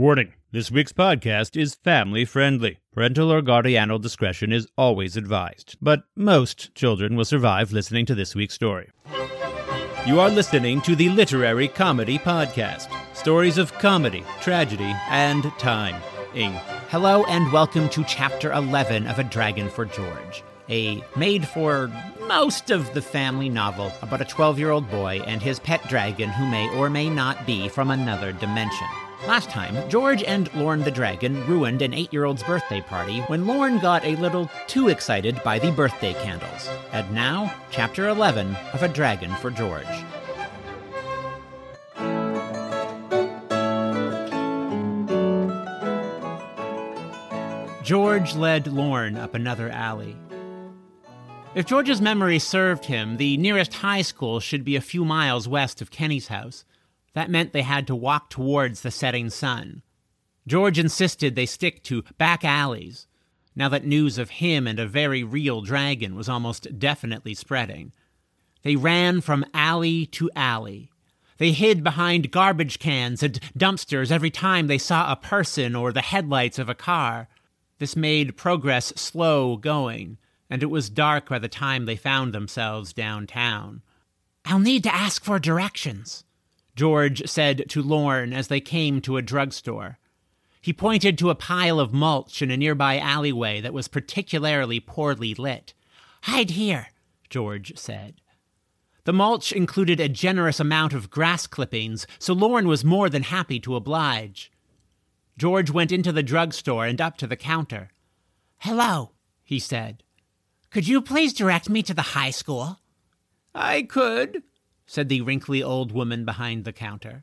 Warning this week's podcast is family friendly. Parental or guardianal discretion is always advised, but most children will survive listening to this week's story. You are listening to the Literary Comedy Podcast stories of comedy, tragedy, and time. Ing. Hello, and welcome to Chapter 11 of A Dragon for George, a made for most of the family novel about a 12 year old boy and his pet dragon who may or may not be from another dimension. Last time, George and Lorne the dragon ruined an eight year old's birthday party when Lorne got a little too excited by the birthday candles. And now, Chapter 11 of A Dragon for George. George led Lorne up another alley. If George's memory served him, the nearest high school should be a few miles west of Kenny's house. That meant they had to walk towards the setting sun. George insisted they stick to back alleys, now that news of him and a very real dragon was almost definitely spreading. They ran from alley to alley. They hid behind garbage cans and dumpsters every time they saw a person or the headlights of a car. This made progress slow going, and it was dark by the time they found themselves downtown. I'll need to ask for directions, George said to Lorne as they came to a drugstore. He pointed to a pile of mulch in a nearby alleyway that was particularly poorly lit. Hide here, George said. The mulch included a generous amount of grass clippings, so Lorne was more than happy to oblige. George went into the drugstore and up to the counter. Hello, he said. Could you please direct me to the high school? I could, said the wrinkly old woman behind the counter.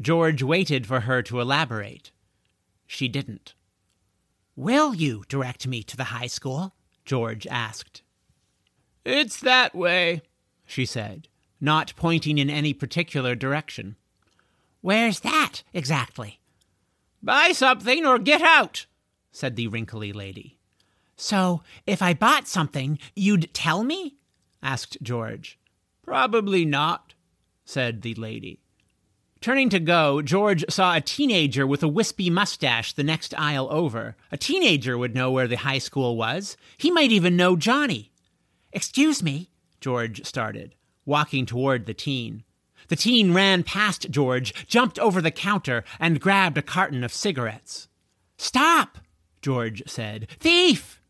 George waited for her to elaborate. She didn't. Will you direct me to the high school? George asked. It's that way, she said, not pointing in any particular direction. Where's that exactly? Buy something or get out, said the wrinkly lady. So, if I bought something, you'd tell me? asked George. Probably not, said the lady. Turning to go, George saw a teenager with a wispy mustache the next aisle over. A teenager would know where the high school was. He might even know Johnny. Excuse me, George started, walking toward the teen. The teen ran past George, jumped over the counter, and grabbed a carton of cigarettes. Stop, George said. Thief!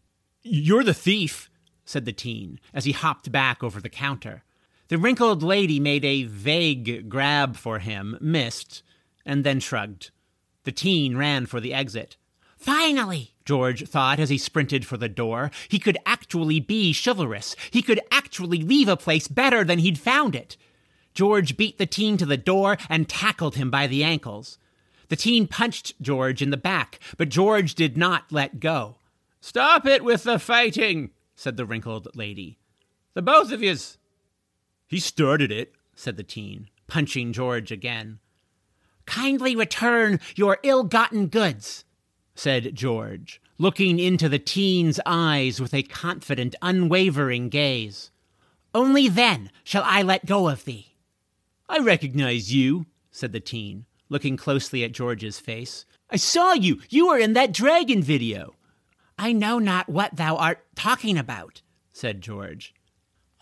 You're the thief, said the teen as he hopped back over the counter. The wrinkled lady made a vague grab for him, missed, and then shrugged. The teen ran for the exit. Finally, George thought as he sprinted for the door. He could actually be chivalrous. He could actually leave a place better than he'd found it. George beat the teen to the door and tackled him by the ankles. The teen punched George in the back, but George did not let go. Stop it with the fighting, said the wrinkled lady. The both of yous. He started it, said the teen, punching George again. Kindly return your ill gotten goods, said George, looking into the teen's eyes with a confident, unwavering gaze. Only then shall I let go of thee. I recognize you, said the teen, looking closely at George's face. I saw you. You were in that dragon video. I know not what thou art talking about, said George.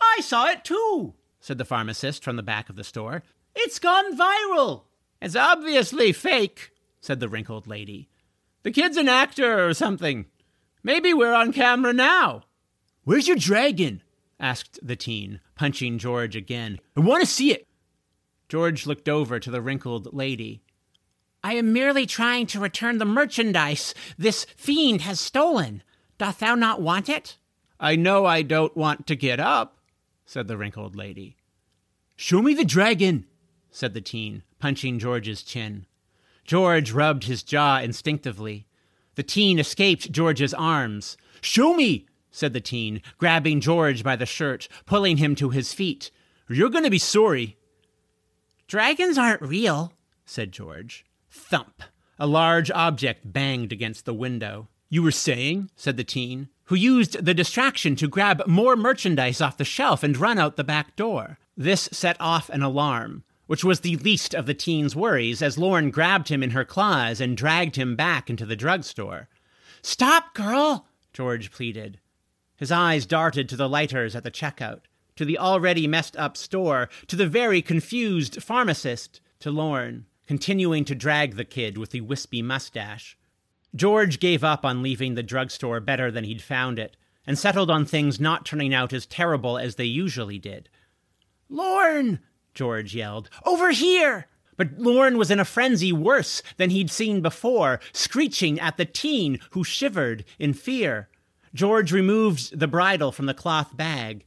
I saw it too, said the pharmacist from the back of the store. It's gone viral. It's obviously fake, said the wrinkled lady. The kid's an actor or something. Maybe we're on camera now. Where's your dragon? asked the teen, punching George again. I want to see it. George looked over to the wrinkled lady. I am merely trying to return the merchandise this fiend has stolen. Doth thou not want it? I know I don't want to get up, said the wrinkled lady. Show me the dragon, said the teen, punching George's chin. George rubbed his jaw instinctively. The teen escaped George's arms. Show me, said the teen, grabbing George by the shirt, pulling him to his feet. You're going to be sorry. Dragons aren't real, said George. Thump! A large object banged against the window. You were saying, said the teen, who used the distraction to grab more merchandise off the shelf and run out the back door. This set off an alarm, which was the least of the teen's worries as Lorne grabbed him in her claws and dragged him back into the drugstore. Stop, girl, George pleaded. His eyes darted to the lighters at the checkout, to the already messed up store, to the very confused pharmacist, to Lorne, continuing to drag the kid with the wispy mustache. George gave up on leaving the drugstore better than he'd found it, and settled on things not turning out as terrible as they usually did. Lorne! George yelled. Over here! But Lorne was in a frenzy worse than he'd seen before, screeching at the teen who shivered in fear. George removed the bridle from the cloth bag.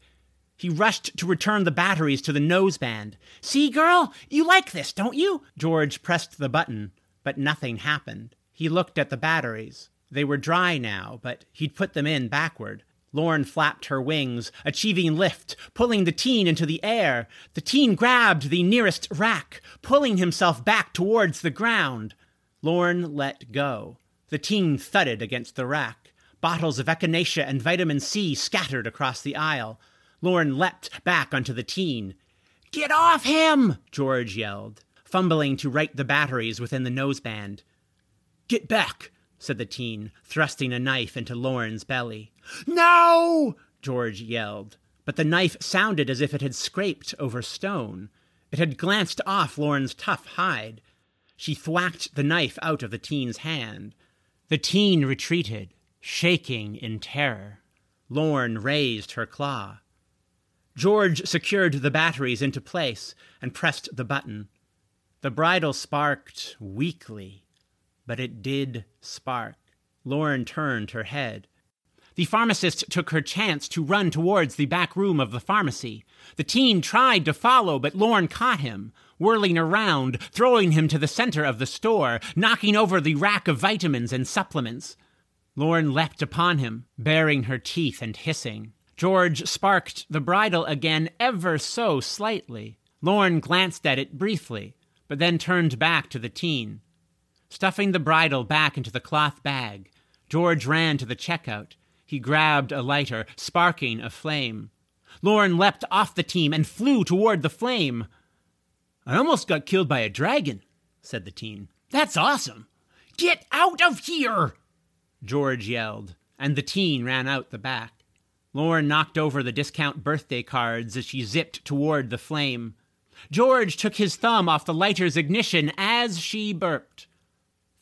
He rushed to return the batteries to the noseband. See, girl, you like this, don't you? George pressed the button, but nothing happened. He looked at the batteries. They were dry now, but he'd put them in backward. Lorne flapped her wings, achieving lift, pulling the teen into the air. The teen grabbed the nearest rack, pulling himself back towards the ground. Lorne let go. The teen thudded against the rack. Bottles of echinacea and vitamin C scattered across the aisle. Lorne leapt back onto the teen. Get off him! George yelled, fumbling to right the batteries within the noseband. Get back, said the teen, thrusting a knife into Lorne's belly. No! George yelled, but the knife sounded as if it had scraped over stone. It had glanced off Lorne's tough hide. She thwacked the knife out of the teen's hand. The teen retreated, shaking in terror. Lorne raised her claw. George secured the batteries into place and pressed the button. The bridle sparked weakly but it did spark. Lorne turned her head. The pharmacist took her chance to run towards the back room of the pharmacy. The teen tried to follow, but Lorne caught him, whirling around, throwing him to the center of the store, knocking over the rack of vitamins and supplements. Lorne leapt upon him, baring her teeth and hissing. George sparked the bridle again ever so slightly. Lorne glanced at it briefly, but then turned back to the teen. Stuffing the bridle back into the cloth bag, George ran to the checkout. He grabbed a lighter, sparking a flame. Lorne leapt off the team and flew toward the flame. I almost got killed by a dragon, said the teen. That's awesome. Get out of here! George yelled, and the teen ran out the back. Lorne knocked over the discount birthday cards as she zipped toward the flame. George took his thumb off the lighter's ignition as she burped.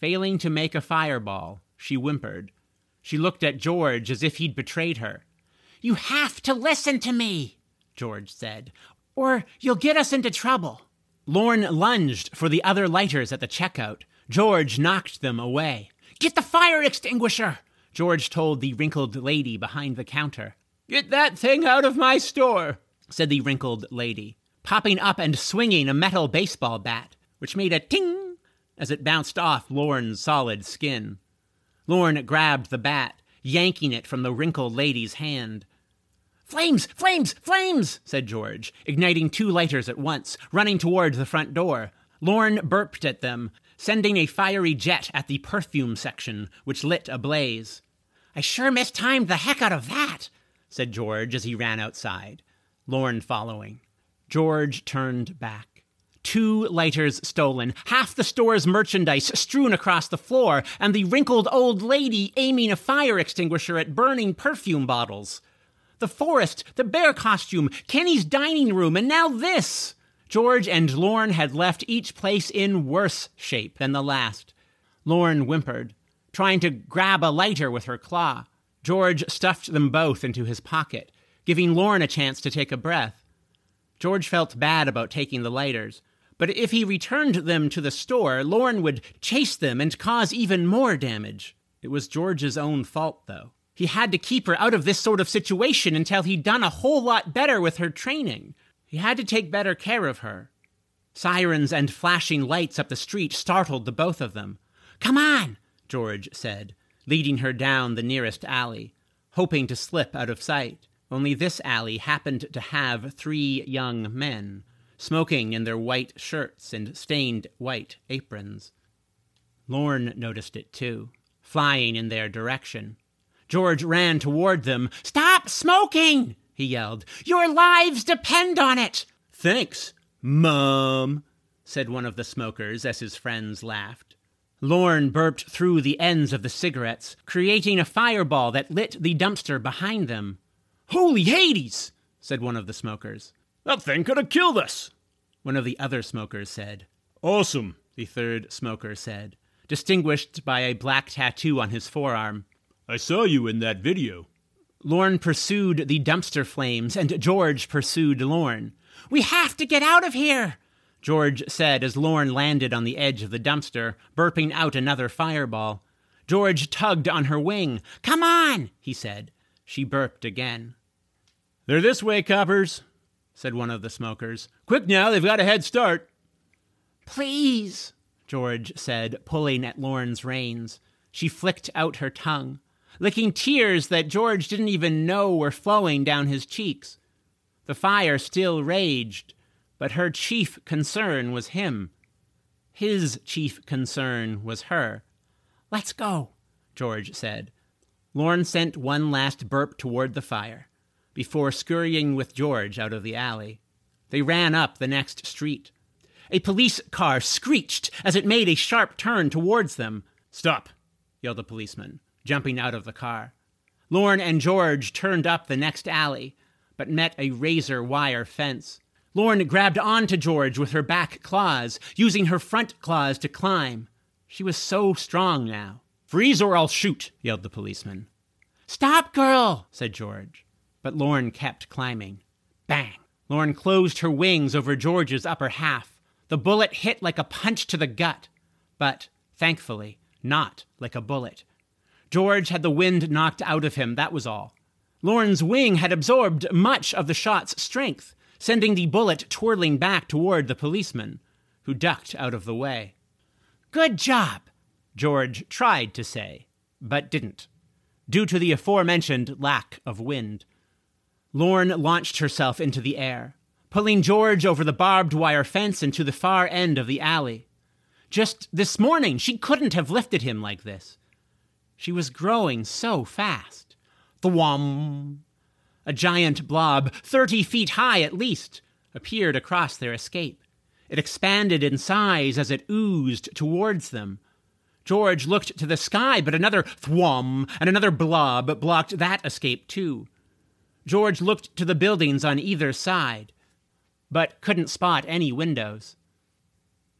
Failing to make a fireball, she whimpered. She looked at George as if he'd betrayed her. You have to listen to me, George said, or you'll get us into trouble. Lorne lunged for the other lighters at the checkout. George knocked them away. Get the fire extinguisher, George told the wrinkled lady behind the counter. Get that thing out of my store, said the wrinkled lady, popping up and swinging a metal baseball bat, which made a ting as it bounced off Lorne's solid skin. Lorne grabbed the bat, yanking it from the wrinkled lady's hand. Flames! Flames! Flames! said George, igniting two lighters at once, running toward the front door. Lorne burped at them, sending a fiery jet at the perfume section, which lit ablaze. I sure mistimed the heck out of that, said George as he ran outside, Lorne following. George turned back two lighters stolen, half the store's merchandise strewn across the floor, and the wrinkled old lady aiming a fire extinguisher at burning perfume bottles. The forest, the bear costume, Kenny's dining room, and now this! George and Lorne had left each place in worse shape than the last. Lorne whimpered, trying to grab a lighter with her claw. George stuffed them both into his pocket, giving Lorne a chance to take a breath. George felt bad about taking the lighters, but if he returned them to the store, Lorne would chase them and cause even more damage. It was George's own fault, though. He had to keep her out of this sort of situation until he'd done a whole lot better with her training. He had to take better care of her. Sirens and flashing lights up the street startled the both of them. Come on, George said, leading her down the nearest alley, hoping to slip out of sight. Only this alley happened to have three young men smoking in their white shirts and stained white aprons. Lorne noticed it too, flying in their direction. George ran toward them. Stop smoking! he yelled. Your lives depend on it! Thanks, Mum, said one of the smokers as his friends laughed. Lorne burped through the ends of the cigarettes, creating a fireball that lit the dumpster behind them. Holy Hades! said one of the smokers. That thing could have killed us, one of the other smokers said. Awesome, the third smoker said, distinguished by a black tattoo on his forearm. I saw you in that video. Lorne pursued the dumpster flames, and George pursued Lorne. We have to get out of here, George said as Lorne landed on the edge of the dumpster, burping out another fireball. George tugged on her wing. Come on, he said. She burped again. They're this way, coppers, said one of the smokers. Quick now, they've got a head start. Please, George said, pulling at Lorne's reins. She flicked out her tongue licking tears that George didn't even know were flowing down his cheeks. The fire still raged, but her chief concern was him. His chief concern was her. Let's go, George said. Lorne sent one last burp toward the fire before scurrying with George out of the alley. They ran up the next street. A police car screeched as it made a sharp turn towards them. Stop, yelled the policeman jumping out of the car. Lorne and George turned up the next alley, but met a razor wire fence. Lorne grabbed onto George with her back claws, using her front claws to climb. She was so strong now. Freeze or I'll shoot, yelled the policeman. Stop, girl, said George. But Lorne kept climbing. Bang! Lorne closed her wings over George's upper half. The bullet hit like a punch to the gut, but, thankfully, not like a bullet. George had the wind knocked out of him, that was all. Lorne's wing had absorbed much of the shot's strength, sending the bullet twirling back toward the policeman, who ducked out of the way. Good job, George tried to say, but didn't, due to the aforementioned lack of wind. Lorne launched herself into the air, pulling George over the barbed wire fence into the far end of the alley. Just this morning, she couldn't have lifted him like this. She was growing so fast. Thwom! A giant blob, thirty feet high at least, appeared across their escape. It expanded in size as it oozed towards them. George looked to the sky, but another thwom and another blob blocked that escape too. George looked to the buildings on either side, but couldn't spot any windows.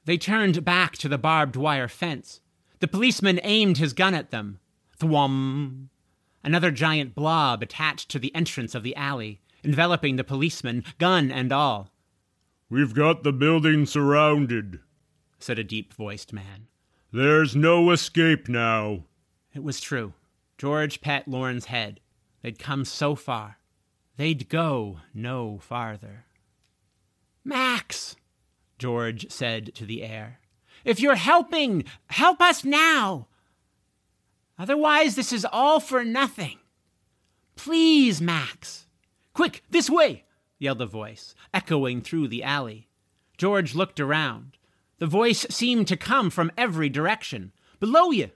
They turned back to the barbed wire fence. The policeman aimed his gun at them. Thwum! Another giant blob attached to the entrance of the alley, enveloping the policeman, gun and all. We've got the building surrounded, said a deep voiced man. There's no escape now. It was true. George pat Lorne's head. They'd come so far. They'd go no farther. Max, George said to the air, if you're helping, help us now. Otherwise, this is all for nothing. Please, Max. Quick, this way, yelled a voice, echoing through the alley. George looked around. The voice seemed to come from every direction. Below you!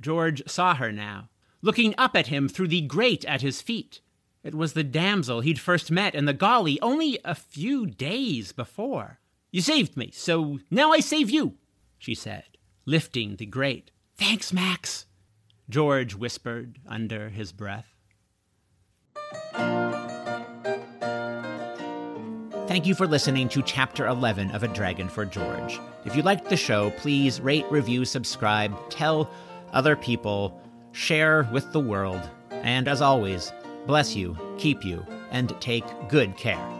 George saw her now, looking up at him through the grate at his feet. It was the damsel he'd first met in the gully only a few days before. You saved me, so now I save you, she said, lifting the grate. Thanks, Max, George whispered under his breath. Thank you for listening to Chapter 11 of A Dragon for George. If you liked the show, please rate, review, subscribe, tell other people, share with the world, and as always, bless you, keep you, and take good care.